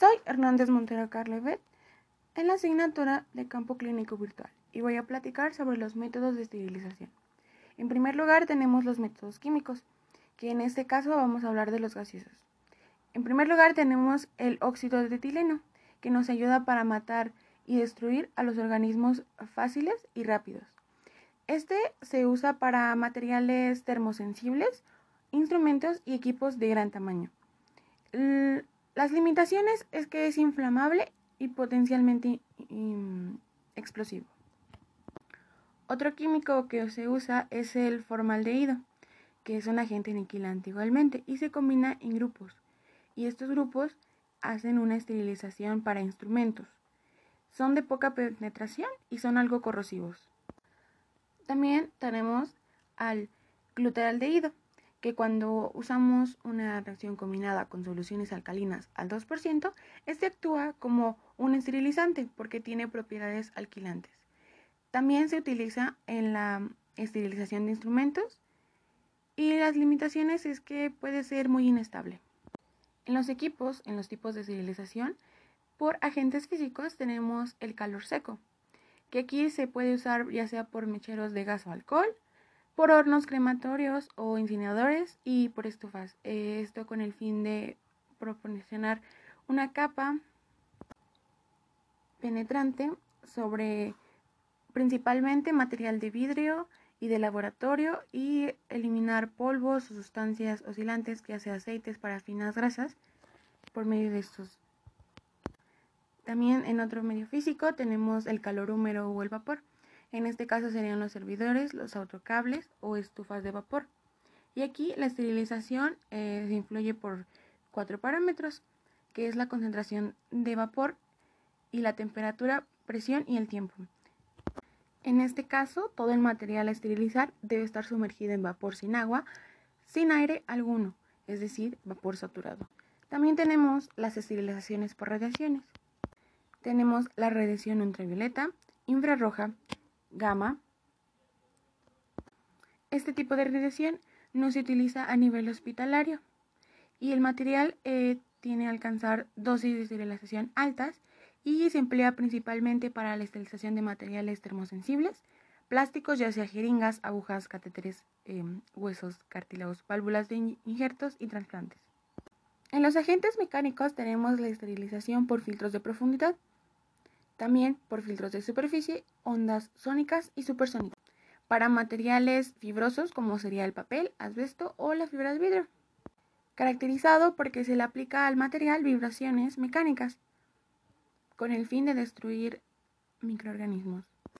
Soy Hernández Montero Carlevet en la asignatura de campo clínico virtual y voy a platicar sobre los métodos de esterilización. En primer lugar tenemos los métodos químicos, que en este caso vamos a hablar de los gaseosos. En primer lugar tenemos el óxido de etileno, que nos ayuda para matar y destruir a los organismos fáciles y rápidos. Este se usa para materiales termosensibles, instrumentos y equipos de gran tamaño. Las limitaciones es que es inflamable y potencialmente explosivo. Otro químico que se usa es el formaldehído, que es un agente aniquilante igualmente y se combina en grupos. Y estos grupos hacen una esterilización para instrumentos. Son de poca penetración y son algo corrosivos. También tenemos al glutaraldehído, que cuando usamos una reacción combinada con soluciones alcalinas al 2%, este actúa como un esterilizante porque tiene propiedades alquilantes. También se utiliza en la esterilización de instrumentos y las limitaciones es que puede ser muy inestable. En los equipos, en los tipos de esterilización, por agentes físicos tenemos el calor seco, que aquí se puede usar ya sea por mecheros de gas o alcohol, por hornos crematorios o incineradores y por estufas. Esto con el fin de proporcionar una capa penetrante sobre principalmente material de vidrio y de laboratorio y eliminar polvos o sustancias oscilantes que hace aceites, para finas grasas por medio de estos. También en otro medio físico tenemos el calor húmedo o el vapor. En este caso serían los servidores, los autocables o estufas de vapor. Y aquí la esterilización eh, se influye por cuatro parámetros, que es la concentración de vapor y la temperatura, presión y el tiempo. En este caso, todo el material a esterilizar debe estar sumergido en vapor sin agua, sin aire alguno, es decir, vapor saturado. También tenemos las esterilizaciones por radiaciones. Tenemos la radiación ultravioleta, infrarroja, gamma. Este tipo de radiación no se utiliza a nivel hospitalario y el material eh, tiene que alcanzar dosis de esterilización altas y se emplea principalmente para la esterilización de materiales termosensibles, plásticos, ya sea jeringas, agujas, catéteres, em, huesos, cartílagos, válvulas de injertos y trasplantes. En los agentes mecánicos tenemos la esterilización por filtros de profundidad, también por filtros de superficie, ondas sónicas y supersónicas. Para materiales fibrosos como sería el papel, asbesto o la fibra de vidrio. Caracterizado porque se le aplica al material vibraciones mecánicas con el fin de destruir microorganismos.